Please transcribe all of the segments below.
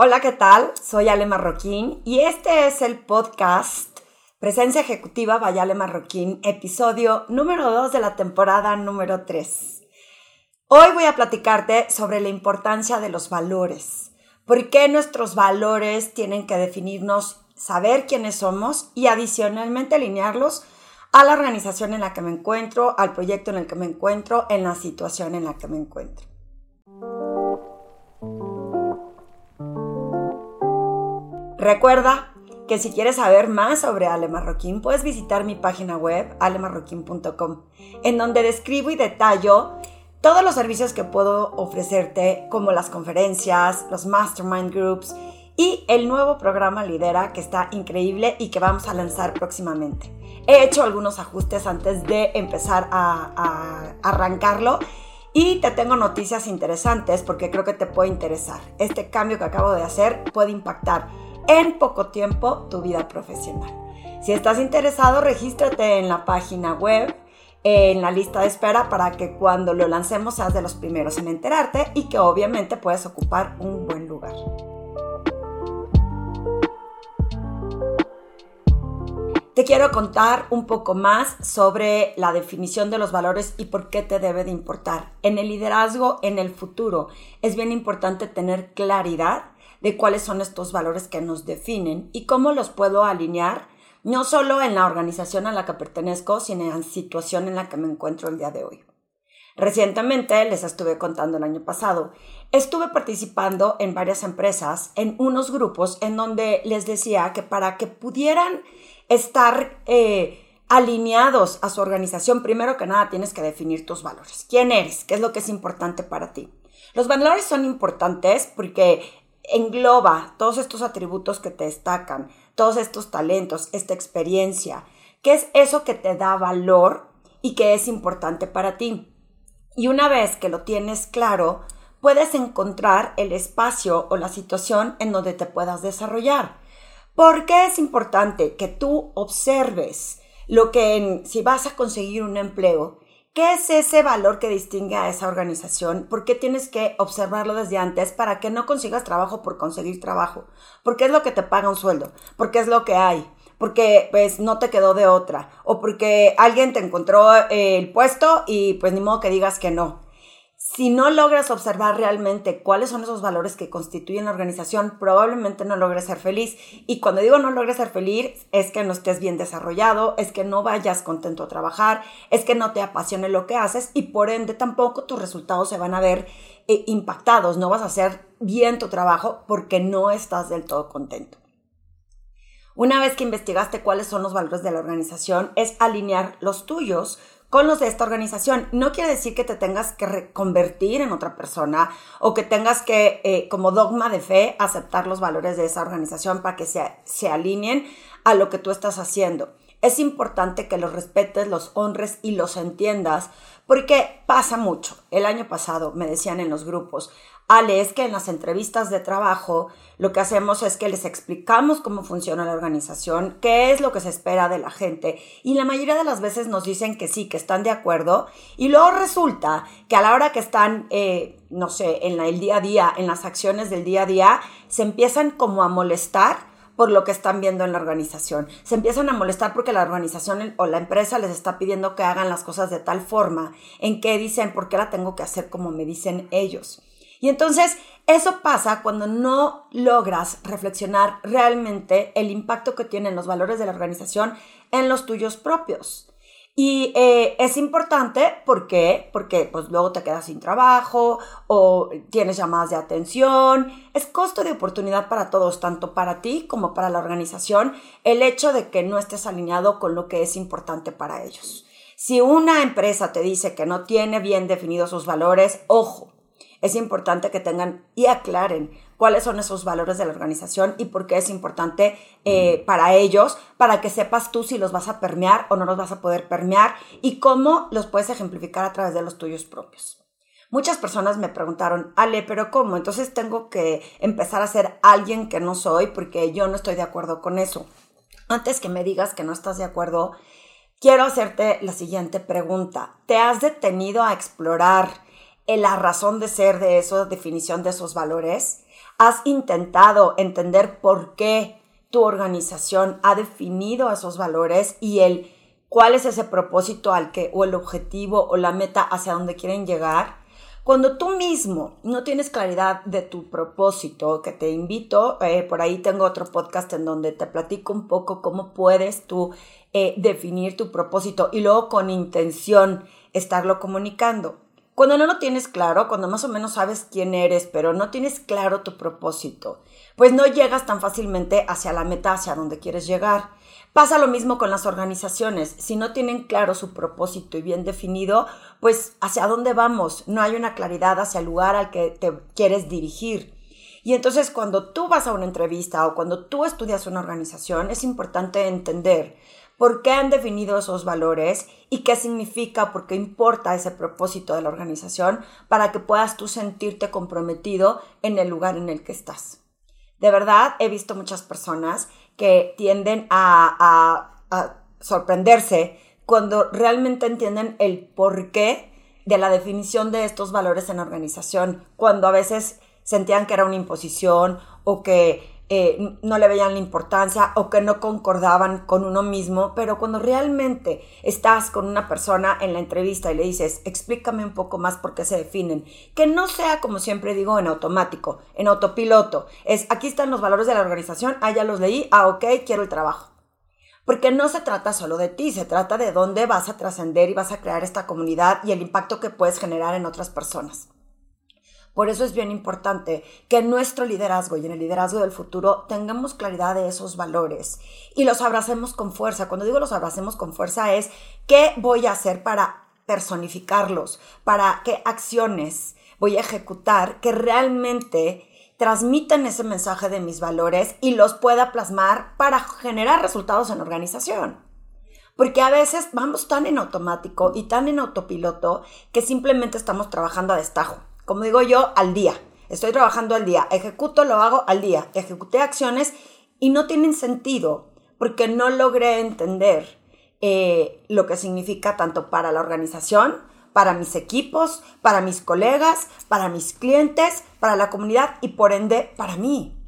Hola, ¿qué tal? Soy Ale Marroquín y este es el podcast Presencia Ejecutiva by Ale Marroquín, episodio número 2 de la temporada número 3. Hoy voy a platicarte sobre la importancia de los valores. ¿Por qué nuestros valores tienen que definirnos, saber quiénes somos y adicionalmente alinearlos a la organización en la que me encuentro, al proyecto en el que me encuentro, en la situación en la que me encuentro? Recuerda que si quieres saber más sobre Ale Marroquín, puedes visitar mi página web, alemarroquín.com, en donde describo y detallo todos los servicios que puedo ofrecerte, como las conferencias, los mastermind groups y el nuevo programa Lidera, que está increíble y que vamos a lanzar próximamente. He hecho algunos ajustes antes de empezar a, a arrancarlo. Y te tengo noticias interesantes porque creo que te puede interesar. Este cambio que acabo de hacer puede impactar en poco tiempo tu vida profesional. Si estás interesado, regístrate en la página web, en la lista de espera para que cuando lo lancemos seas de los primeros en enterarte y que obviamente puedes ocupar un buen lugar. Te quiero contar un poco más sobre la definición de los valores y por qué te debe de importar. En el liderazgo, en el futuro, es bien importante tener claridad de cuáles son estos valores que nos definen y cómo los puedo alinear, no solo en la organización a la que pertenezco, sino en la situación en la que me encuentro el día de hoy. Recientemente, les estuve contando el año pasado, estuve participando en varias empresas, en unos grupos en donde les decía que para que pudieran estar eh, alineados a su organización, primero que nada tienes que definir tus valores. ¿Quién eres? ¿Qué es lo que es importante para ti? Los valores son importantes porque engloba todos estos atributos que te destacan, todos estos talentos, esta experiencia, ¿Qué es eso que te da valor y que es importante para ti. Y una vez que lo tienes claro, puedes encontrar el espacio o la situación en donde te puedas desarrollar. ¿Por qué es importante que tú observes lo que si vas a conseguir un empleo, ¿Qué es ese valor que distingue a esa organización? ¿Por qué tienes que observarlo desde antes para que no consigas trabajo por conseguir trabajo? Porque es lo que te paga un sueldo, porque es lo que hay, porque pues no te quedó de otra, o porque alguien te encontró el puesto y pues ni modo que digas que no si no logras observar realmente cuáles son esos valores que constituyen la organización, probablemente no logres ser feliz. Y cuando digo no logres ser feliz, es que no estés bien desarrollado, es que no vayas contento a trabajar, es que no te apasione lo que haces y por ende tampoco tus resultados se van a ver eh, impactados, no vas a hacer bien tu trabajo porque no estás del todo contento. Una vez que investigaste cuáles son los valores de la organización, es alinear los tuyos con los de esta organización. No quiere decir que te tengas que reconvertir en otra persona o que tengas que, eh, como dogma de fe, aceptar los valores de esa organización para que se, se alineen a lo que tú estás haciendo. Es importante que los respetes, los honres y los entiendas, porque pasa mucho. El año pasado me decían en los grupos, Ale, es que en las entrevistas de trabajo lo que hacemos es que les explicamos cómo funciona la organización, qué es lo que se espera de la gente y la mayoría de las veces nos dicen que sí, que están de acuerdo y luego resulta que a la hora que están, eh, no sé, en el día a día, en las acciones del día a día, se empiezan como a molestar por lo que están viendo en la organización. Se empiezan a molestar porque la organización o la empresa les está pidiendo que hagan las cosas de tal forma en que dicen, ¿por qué la tengo que hacer como me dicen ellos? Y entonces eso pasa cuando no logras reflexionar realmente el impacto que tienen los valores de la organización en los tuyos propios. Y eh, es importante, ¿por qué? Porque pues luego te quedas sin trabajo o tienes llamadas de atención. Es costo de oportunidad para todos, tanto para ti como para la organización, el hecho de que no estés alineado con lo que es importante para ellos. Si una empresa te dice que no tiene bien definidos sus valores, ojo, es importante que tengan y aclaren cuáles son esos valores de la organización y por qué es importante eh, para ellos, para que sepas tú si los vas a permear o no los vas a poder permear y cómo los puedes ejemplificar a través de los tuyos propios. Muchas personas me preguntaron, Ale, pero ¿cómo? Entonces tengo que empezar a ser alguien que no soy porque yo no estoy de acuerdo con eso. Antes que me digas que no estás de acuerdo, quiero hacerte la siguiente pregunta. ¿Te has detenido a explorar la razón de ser de esa definición de esos valores? ¿Has intentado entender por qué tu organización ha definido esos valores y el cuál es ese propósito al que o el objetivo o la meta hacia donde quieren llegar? Cuando tú mismo no tienes claridad de tu propósito, que te invito, eh, por ahí tengo otro podcast en donde te platico un poco cómo puedes tú eh, definir tu propósito y luego con intención estarlo comunicando. Cuando no lo tienes claro, cuando más o menos sabes quién eres, pero no tienes claro tu propósito, pues no llegas tan fácilmente hacia la meta, hacia donde quieres llegar. Pasa lo mismo con las organizaciones. Si no tienen claro su propósito y bien definido, pues hacia dónde vamos. No hay una claridad hacia el lugar al que te quieres dirigir. Y entonces cuando tú vas a una entrevista o cuando tú estudias una organización, es importante entender por qué han definido esos valores y qué significa, por qué importa ese propósito de la organización para que puedas tú sentirte comprometido en el lugar en el que estás. De verdad, he visto muchas personas que tienden a, sorprenderse cuando realmente entienden el porqué de la definición de estos valores en la organización, cuando a veces sentían que era una imposición o que eh, no le veían la importancia o que no concordaban con uno mismo, pero cuando realmente estás con una persona en la entrevista y le dices, explícame un poco más por qué se definen, que no sea como siempre digo en automático, en autopiloto, es aquí están los valores de la organización, ah, ya los leí, ah, ok, quiero el trabajo. Porque no se trata solo de ti, se trata de dónde vas a trascender y vas a crear esta comunidad y el impacto que puedes generar en otras personas. Por eso es bien importante que en nuestro liderazgo y en el liderazgo del futuro tengamos claridad de esos valores y los abracemos con fuerza. Cuando digo los abracemos con fuerza es qué voy a hacer para personificarlos, para qué acciones voy a ejecutar que realmente transmitan ese mensaje de mis valores y los pueda plasmar para generar resultados en organización. Porque a veces vamos tan en automático y tan en autopiloto que simplemente estamos trabajando a destajo como digo yo, al día. Estoy trabajando al día, ejecuto, lo hago al día, ejecuté acciones y no tienen sentido porque no logré entender eh, lo que significa tanto para la organización, para mis equipos, para mis colegas, para mis clientes, para la comunidad y por ende para mí.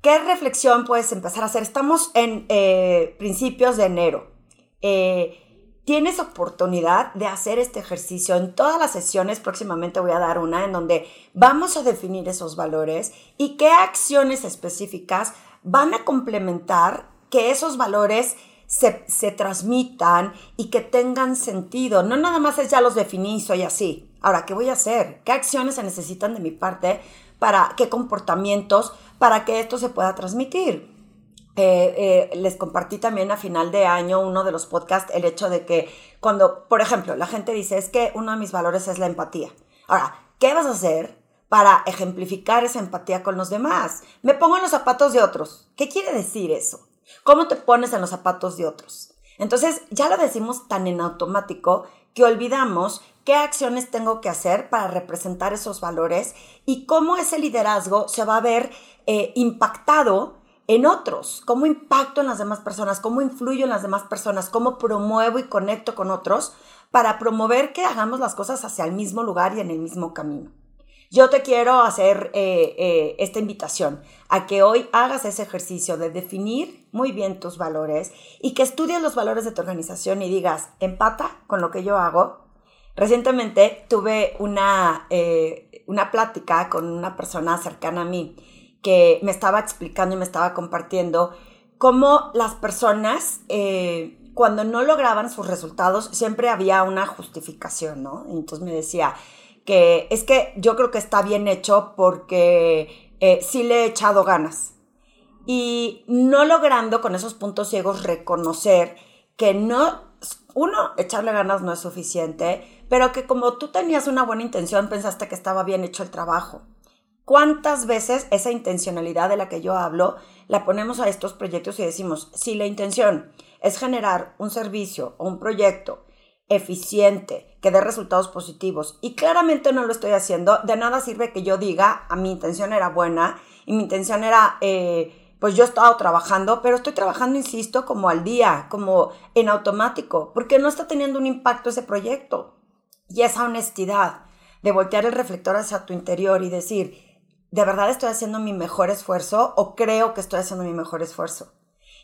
¿Qué reflexión puedes empezar a hacer? Estamos en eh, principios de enero. Eh, tienes oportunidad de hacer este ejercicio. En todas las sesiones próximamente voy a dar una en donde vamos a definir esos valores y qué acciones específicas van a complementar que esos valores se, transmitan y que tengan sentido. No nada más es ya los definí, soy así. Ahora, ¿qué voy a hacer? ¿Qué acciones se necesitan de mi parte para qué comportamientos para que esto se pueda transmitir? Eh, les compartí también a final de año uno de los podcasts el hecho de que cuando, por ejemplo, la gente dice es que uno de mis valores es la empatía. Ahora, ¿qué vas a hacer para ejemplificar esa empatía con los demás? Me pongo en los zapatos de otros. ¿Qué quiere decir eso? ¿Cómo te pones en los zapatos de otros? Entonces, ya lo decimos tan en automático que olvidamos qué acciones tengo que hacer para representar esos valores y cómo ese liderazgo se va a ver eh, impactado en otros, cómo impacto en las demás personas, cómo influyo en las demás personas, cómo promuevo y conecto con otros para promover que hagamos las cosas hacia el mismo lugar y en el mismo camino. Yo te quiero hacer eh, eh, esta invitación a que hoy hagas ese ejercicio de definir muy bien tus valores y que estudies los valores de tu organización y digas, empata con lo que yo hago. Recientemente tuve una, eh, una plática con una persona cercana a mí que me estaba explicando y me estaba compartiendo cómo las personas, eh, cuando no lograban sus resultados, siempre había una justificación, ¿no? entonces me decía que es que yo creo que está bien hecho porque eh, sí le he echado ganas. Y no logrando con esos puntos ciegos reconocer que no, uno, echarle ganas no es suficiente, pero que como tú tenías una buena intención, pensaste que estaba bien hecho el trabajo. ¿Cuántas veces esa intencionalidad de la que yo hablo la ponemos a estos proyectos y decimos, si la intención es generar un servicio o un proyecto eficiente, que dé resultados positivos y claramente no lo estoy haciendo, de nada sirve que yo diga, a mi intención era buena y mi intención era, eh, pues yo he estado trabajando, pero estoy trabajando, insisto, como al día, como en automático, porque no está teniendo un impacto ese proyecto. Y esa honestidad de voltear el reflector hacia tu interior y decir, ¿de verdad estoy haciendo mi mejor esfuerzo o creo que estoy haciendo mi mejor esfuerzo?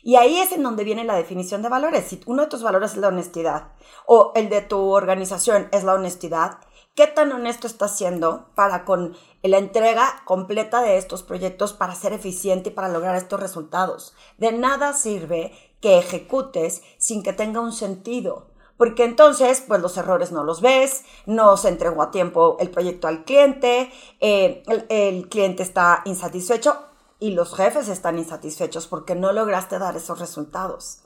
Y ahí es en donde viene la definición de valores. Si uno de tus valores es la honestidad o el de tu organización es la honestidad, ¿qué tan honesto estás siendo para con la entrega completa de estos proyectos para ser eficiente y para lograr estos resultados? De nada sirve que ejecutes sin que tenga un sentido. Porque entonces, pues los errores no los ves, no se entregó a tiempo el proyecto al cliente, eh, el cliente está insatisfecho y los jefes están insatisfechos porque no lograste dar esos resultados.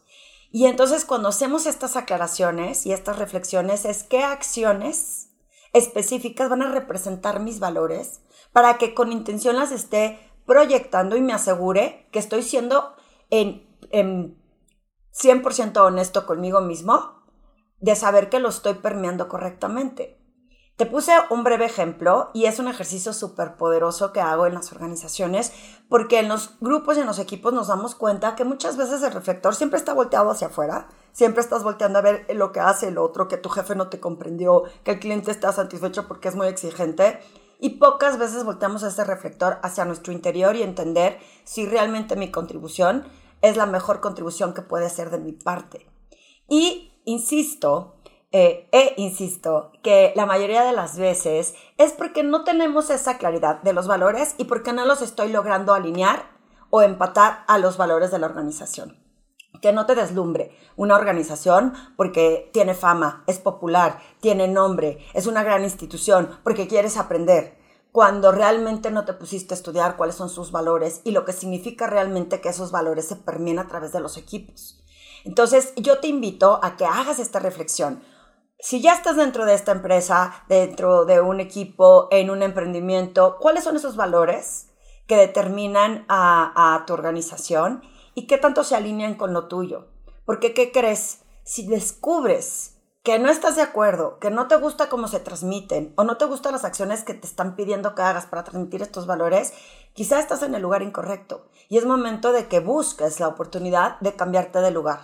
Y entonces cuando hacemos estas aclaraciones y estas reflexiones es qué acciones específicas van a representar mis valores para que con intención las esté proyectando y me asegure que estoy siendo en, en 100% honesto conmigo mismo de saber que lo estoy permeando correctamente. Te puse un breve ejemplo y es un ejercicio súper poderoso que hago en las organizaciones porque en los grupos y en los equipos nos damos cuenta que muchas veces el reflector siempre está volteado hacia afuera, siempre estás volteando a ver lo que hace el otro, que tu jefe no te comprendió, que el cliente está satisfecho porque es muy exigente y pocas veces volteamos ese reflector hacia nuestro interior y entender si realmente mi contribución es la mejor contribución que puede ser de mi parte. Y insisto, eh, e insisto que la mayoría de las veces es porque no tenemos esa claridad de los valores y porque no los estoy logrando alinear o empatar a los valores de la organización. Que no te deslumbre una organización porque tiene fama, es popular, tiene nombre, es una gran institución, porque quieres aprender, cuando realmente no te pusiste a estudiar cuáles son sus valores y lo que significa realmente que esos valores se permeen a través de los equipos. Entonces, yo te invito a que hagas esta reflexión si ya estás dentro de esta empresa, dentro de un equipo, en un emprendimiento, ¿cuáles son esos valores que determinan a, tu organización y qué tanto se alinean con lo tuyo? Porque, ¿qué crees? Si descubres que no estás de acuerdo, que no te gusta cómo se transmiten o no te gustan las acciones que te están pidiendo que hagas para transmitir estos valores, quizá estás en el lugar incorrecto y es momento de que busques la oportunidad de cambiarte de lugar.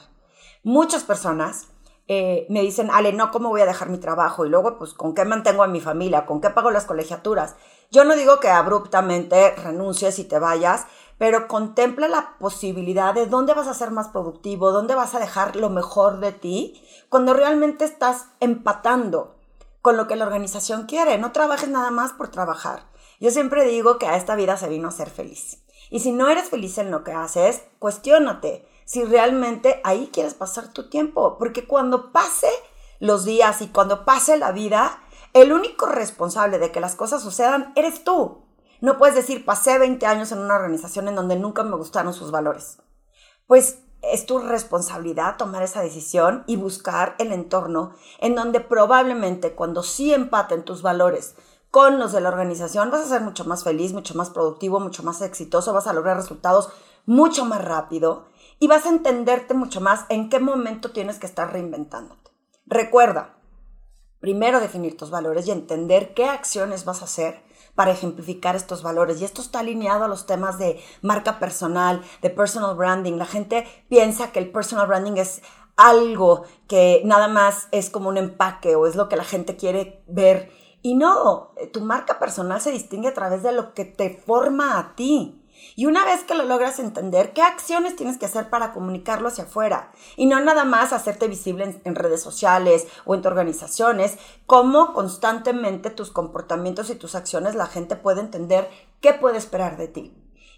Muchas personas eh, me dicen, Ale, no, ¿cómo voy a dejar mi trabajo? Y luego, pues, ¿con qué mantengo a mi familia? ¿Con qué pago las colegiaturas? Yo no digo que abruptamente renuncies y te vayas, pero contempla la posibilidad de dónde vas a ser más productivo, dónde vas a dejar lo mejor de ti, cuando realmente estás empatando con lo que la organización quiere. No trabajes nada más por trabajar. Yo siempre digo que a esta vida se vino a ser feliz. Y si no eres feliz en lo que haces, cuestiónate si realmente ahí quieres pasar tu tiempo, porque cuando pase los días y cuando pase la vida, el único responsable de que las cosas sucedan eres tú. No puedes decir, pasé 20 años en una organización en donde nunca me gustaron sus valores. Pues es tu responsabilidad tomar esa decisión y buscar el entorno en donde probablemente cuando sí empaten tus valores con los de la organización, vas a ser mucho más feliz, mucho más productivo, mucho más exitoso, vas a lograr resultados mucho más rápido y vas a entenderte mucho más en qué momento tienes que estar reinventándote. Recuerda, primero definir tus valores y entender qué acciones vas a hacer para ejemplificar estos valores. Y esto está alineado a los temas de marca personal, de personal branding. La gente piensa que el personal branding es algo que nada más es como un empaque o es lo que la gente quiere ver. Y no, tu marca personal se distingue a través de lo que te forma a ti. Y una vez que lo logras entender, ¿qué acciones tienes que hacer para comunicarlo hacia afuera? Y no nada más hacerte visible en, redes sociales o en tus organizaciones, cómo constantemente tus comportamientos y tus acciones la gente puede entender qué puede esperar de ti.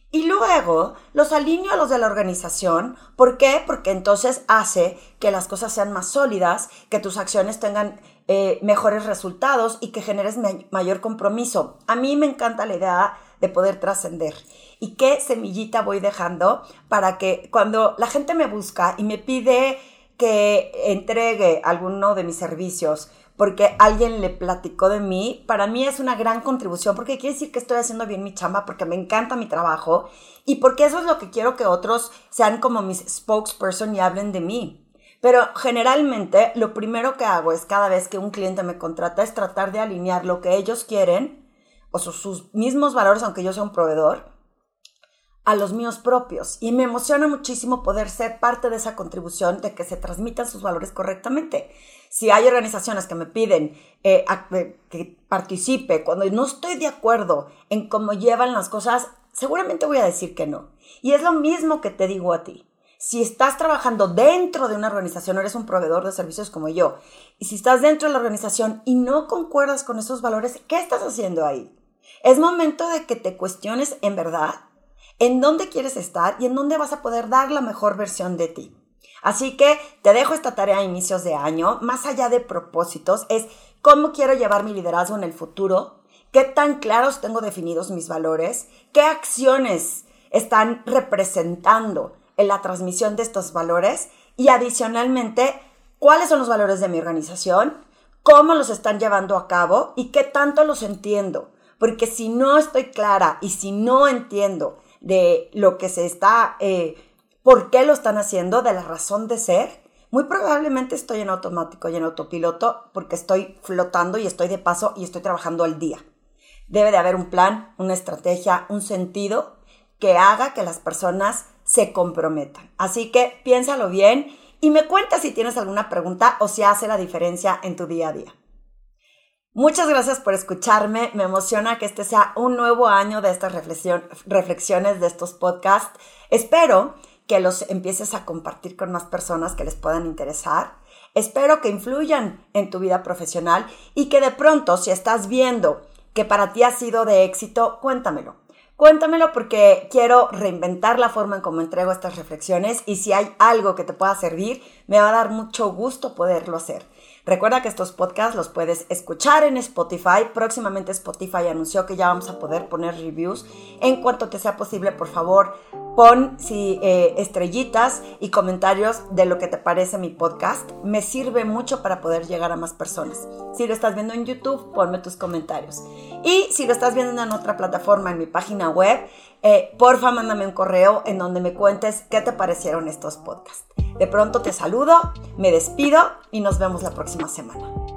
Y luego los alineo a los de la organización. ¿Por qué? Porque entonces hace que las cosas sean más sólidas, que tus acciones tengan eh, mejores resultados y que generes mayor compromiso. A mí me encanta la idea de poder trascender y qué semillita voy dejando para que cuando la gente me busca y me pide que entregue alguno de mis servicios porque alguien le platicó de mí, para mí es una gran contribución porque quiere decir que estoy haciendo bien mi chamba, porque me encanta mi trabajo y porque eso es lo que quiero que otros sean como mis spokesperson y hablen de mí. Pero generalmente lo primero que hago es cada vez que un cliente me contrata es tratar de alinear lo que ellos quieren o sus mismos valores, aunque yo sea un proveedor, a los míos propios y me emociona muchísimo poder ser parte de esa contribución de que se transmitan sus valores correctamente. Si hay organizaciones que me piden eh, eh, que participe cuando no estoy de acuerdo en cómo llevan las cosas, seguramente voy a decir que no. Y es lo mismo que te digo a ti. Si estás trabajando dentro de una organización, eres un proveedor de servicios como yo, y si estás dentro de la organización y no concuerdas con esos valores, ¿qué estás haciendo ahí? Es momento de que te cuestiones en verdad en dónde quieres estar y en dónde vas a poder dar la mejor versión de ti. Así que te dejo esta tarea a inicios de año, más allá de propósitos, es cómo quiero llevar mi liderazgo en el futuro, qué tan claros tengo definidos mis valores, qué acciones están representando en la transmisión de estos valores y adicionalmente, cuáles son los valores de mi organización, cómo los están llevando a cabo y qué tanto los entiendo. Porque si no estoy clara y si no entiendo de lo que se está, eh, por qué lo están haciendo, de la razón de ser, muy probablemente estoy en automático y en autopiloto porque estoy flotando y estoy de paso y estoy trabajando al día. Debe de haber un plan, una estrategia, un sentido que haga que las personas se comprometan. Así que piénsalo bien y me cuenta si tienes alguna pregunta o si hace la diferencia en tu día a día. Muchas gracias por escucharme. Me emociona que este sea un nuevo año de estas reflexiones, de estos podcasts. Espero que los empieces a compartir con más personas que les puedan interesar. Espero que influyan en tu vida profesional y que de pronto, si estás viendo que para ti ha sido de éxito, cuéntamelo. Cuéntamelo porque quiero reinventar la forma en cómo entrego estas reflexiones y si hay algo que te pueda servir, me va a dar mucho gusto poderlo hacer. Recuerda que estos podcasts los puedes escuchar en Spotify. Próximamente Spotify anunció que ya vamos a poder poner reviews. En cuanto te sea posible, por favor, pon eh, estrellitas y comentarios de lo que te parece mi podcast. Me sirve mucho para poder llegar a más personas. Si lo estás viendo en YouTube, ponme tus comentarios. Y si lo estás viendo en otra plataforma, en mi página web, eh, porfa, mándame un correo en donde me cuentes qué te parecieron estos podcasts. De pronto te saludo, me despido y nos vemos la próxima semana.